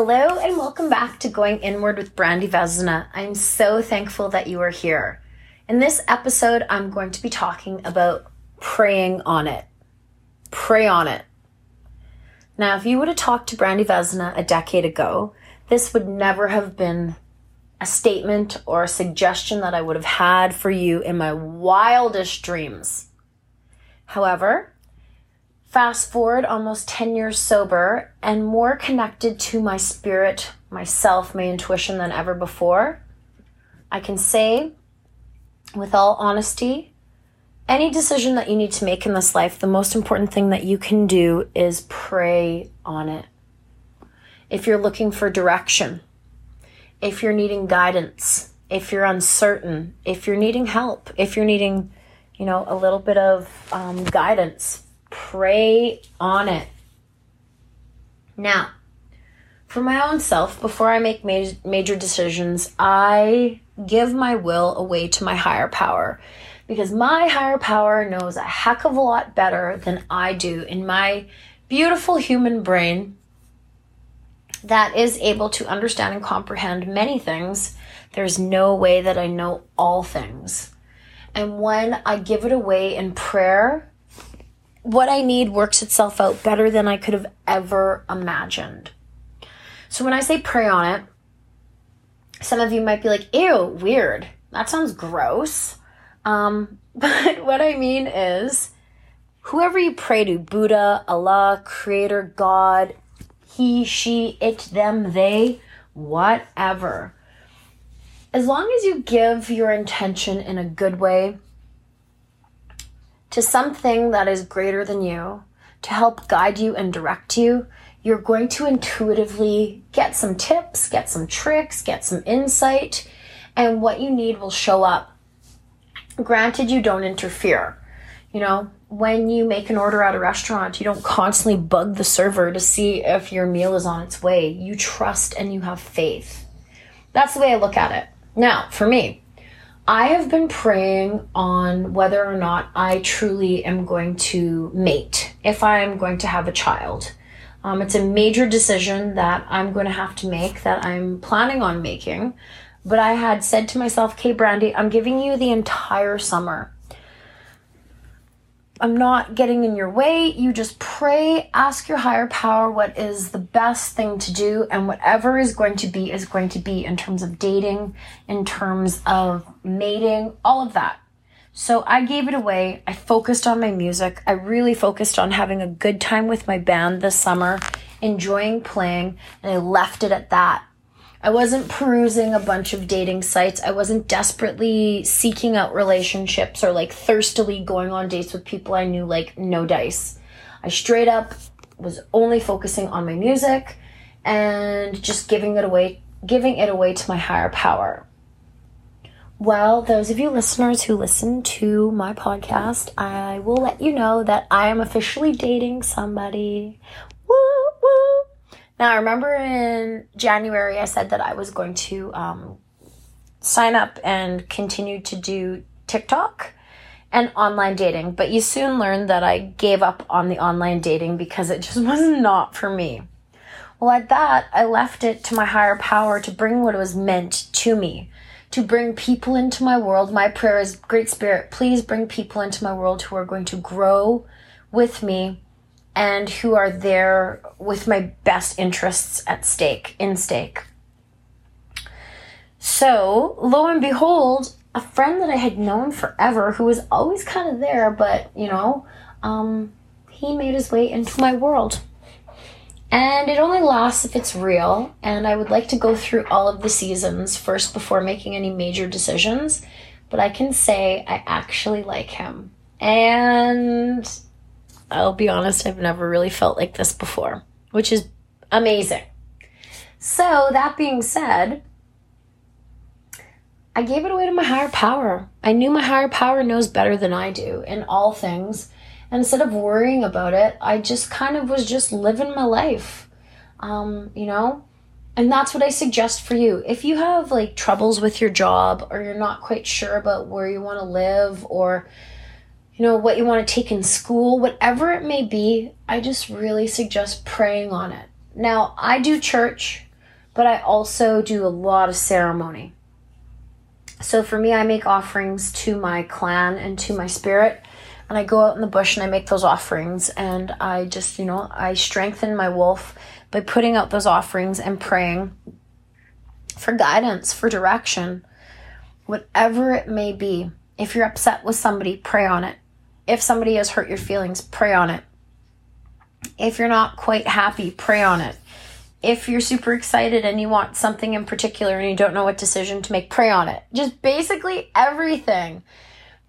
Hello and welcome back to Going Inward with Brandi Vezina. I'm so thankful that you are here. In this episode, I'm going to be talking about praying on it. Pray on it. Now, if you would have talked to Brandi Vezina a decade ago, this would never have been a statement or a suggestion that I would have had for you in my wildest dreams. However, Fast forward almost 10 years sober and more connected to my spirit, myself, my intuition than ever before. I can say, with all honesty, any decision that you need to make in this life, the most important thing that you can do is pray on it. If you're looking for direction, if you're needing guidance, if you're uncertain, if you're needing help, if you're needing, you know, a little bit of um, guidance, Pray on it. Now, for my own self, before I make major, major decisions, I give my will away to my higher power because my higher power knows a heck of a lot better than I do in my beautiful human brain that is able to understand and comprehend many things. There's no way that I know all things. And when I give it away in prayer, what I need works itself out better than I could have ever imagined. So when I say pray on it, some of you might be like, ew, weird. That sounds gross. Um, but what I mean is, whoever you pray to, Buddha, Allah, Creator, God, he, she, it, them, they, whatever. As long as you give your intention in a good way, to something that is greater than you to help guide you and direct you, you're going to intuitively get some tips, get some tricks, get some insight, and what you need will show up. Granted, you don't interfere. You know, when you make an order at a restaurant, you don't constantly bug the server to see if your meal is on its way. You trust and you have faith. That's the way I look at it. Now, for me, I have been praying on whether or not I truly am going to mate, if I am going to have a child. Um, it's a major decision that I'm going to have to make, that I'm planning on making. But I had said to myself, Okay, Brandi, I'm giving you the entire summer I'm not getting in your way. You just pray, ask your higher power what is the best thing to do, and whatever is going to be is going to be in terms of dating, in terms of mating, all of that. So I gave it away. I focused on my music. I really focused on having a good time with my band this summer, enjoying playing, and I left it at that. I wasn't perusing a bunch of dating sites. I wasn't desperately seeking out relationships or like thirstily going on dates with people I knew like no dice. I straight up was only focusing on my music and just giving it away giving it away to my higher power. Well, those of you listeners who listen to my podcast, I will let you know that I am officially dating somebody. Now, I remember in January, I said that I was going to um, sign up and continue to do TikTok and online dating, but you soon learned that I gave up on the online dating because it just was not for me. Well, at that, I left it to my higher power to bring what was meant to me, to bring people into my world. My prayer is, Great Spirit, please bring people into my world who are going to grow with me and who are there with my best interests at stake, in stake. So, lo and behold, a friend that I had known forever who was always kind of there, but you know, um, he made his way into my world. And it only lasts if it's real, and I would like to go through all of the seasons first before making any major decisions. But I can say I actually like him. And I'll be honest, I've never really felt like this before, which is amazing. So, that being said, I gave it away to my higher power. I knew my higher power knows better than I do in all things. And instead of worrying about it, I just kind of was just living my life. Um, you know? And that's what I suggest for you. If you have like troubles with your job or you're not quite sure about where you want to live or you know, what you want to take in school, whatever it may be, I just really suggest praying on it. Now, I do church. but I also do a lot of ceremony. So for me, I make offerings to my clan and to my spirit. And I go out in the bush and I make those offerings. And I just, you know, I strengthen my wolf by putting out those offerings and praying for guidance, for direction, whatever it may be. If you're upset with somebody, pray on it. If somebody has hurt your feelings, pray on it. If you're not quite happy, pray on it if you're super excited and you want something in particular and you don't know what decision to make, pray on it. Just basically everything.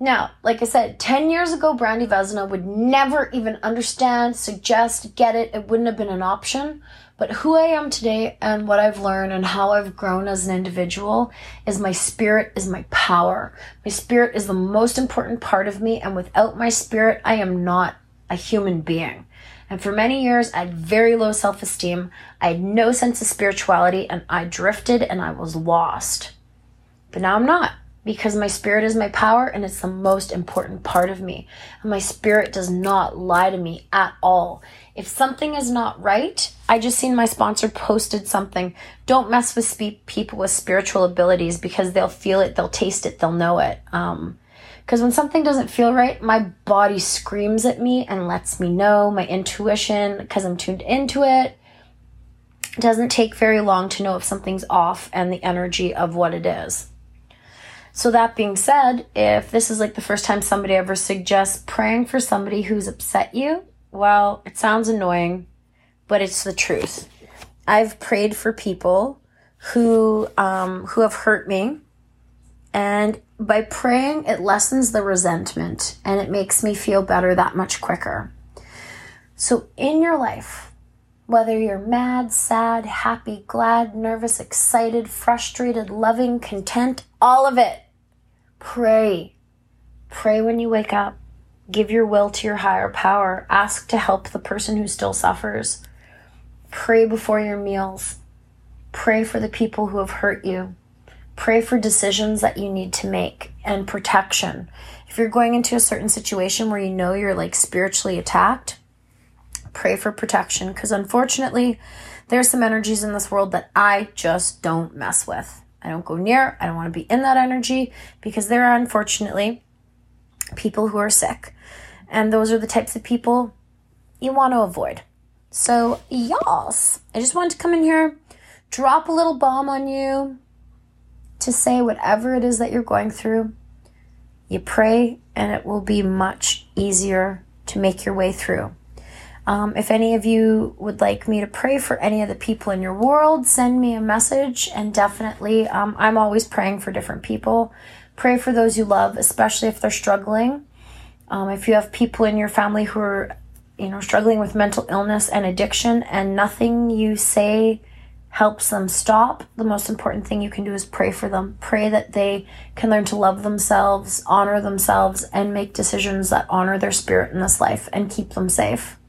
Now, like I said, 10 years ago, Brandi Vezina would never even understand, suggest, get it. It wouldn't have been an option. But who I am today and what I've learned and how I've grown as an individual is my spirit is my power. My spirit is the most important part of me. And without my spirit, I am not a human being. And for many years, I had very low self esteem. I had no sense of spirituality and I drifted and I was lost. But now I'm not because my spirit is my power and it's the most important part of me. And my spirit does not lie to me at all. If something is not right, I just seen my sponsor posted something. Don't mess with spe- people with spiritual abilities because they'll feel it, they'll taste it, they'll know it. Um, because when something doesn't feel right, my body screams at me and lets me know. My intuition, because I'm tuned into it, doesn't take very long to know if something's off and the energy of what it is. So, that being said, if this is like the first time somebody ever suggests praying for somebody who's upset you, well, it sounds annoying, but it's the truth. I've prayed for people who um, who have hurt me and by praying, it lessens the resentment and it makes me feel better that much quicker. So, in your life, whether you're mad, sad, happy, glad, nervous, excited, frustrated, loving, content, all of it, pray. Pray when you wake up. Give your will to your higher power. Ask to help the person who still suffers. Pray before your meals. Pray for the people who have hurt you. Pray for decisions that you need to make and protection. If you're going into a certain situation where you know you're like spiritually attacked, pray for protection because unfortunately, there's some energies in this world that I just don't mess with. I don't go near, I don't want to be in that energy because there are unfortunately people who are sick. And those are the types of people you want to avoid. So, y'all, I just wanted to come in here, drop a little bomb on you, to say whatever it is that you're going through. You pray, and it will be much easier to make your way through. Um, if any of you would like me to pray for any of the people in your world, send me a message. And definitely, um, I'm always praying for different people. Pray for those you love, especially if they're struggling. Um, if you have people in your family who are, you know, struggling with mental illness and addiction, and nothing you say helps them stop, the most important thing you can do is pray for them. Pray that they can learn to love themselves, honor themselves, and make decisions that honor their spirit in this life and keep them safe.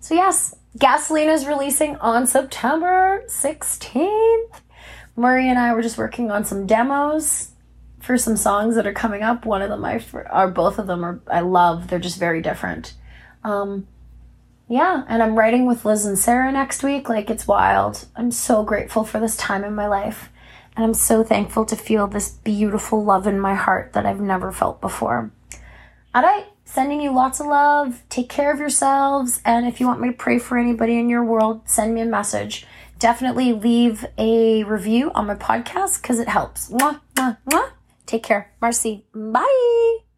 So, yes, Gasoline is releasing on September 16th. Murray and I were just working on some demos for some songs that are coming up. One of them I are both of them are I love. They're just very different. Um, yeah, and I'm writing with Liz and Sarah next week. Like, it's wild. I'm so grateful for this time in my life. And I'm so thankful to feel this beautiful love in my heart that I've never felt before. All right, sending you lots of love. Take care of yourselves. And if you want me to pray for anybody in your world, send me a message. Definitely leave a review on my podcast because it helps. Mwah, mwah, mwah. Take care. Marcy. Bye.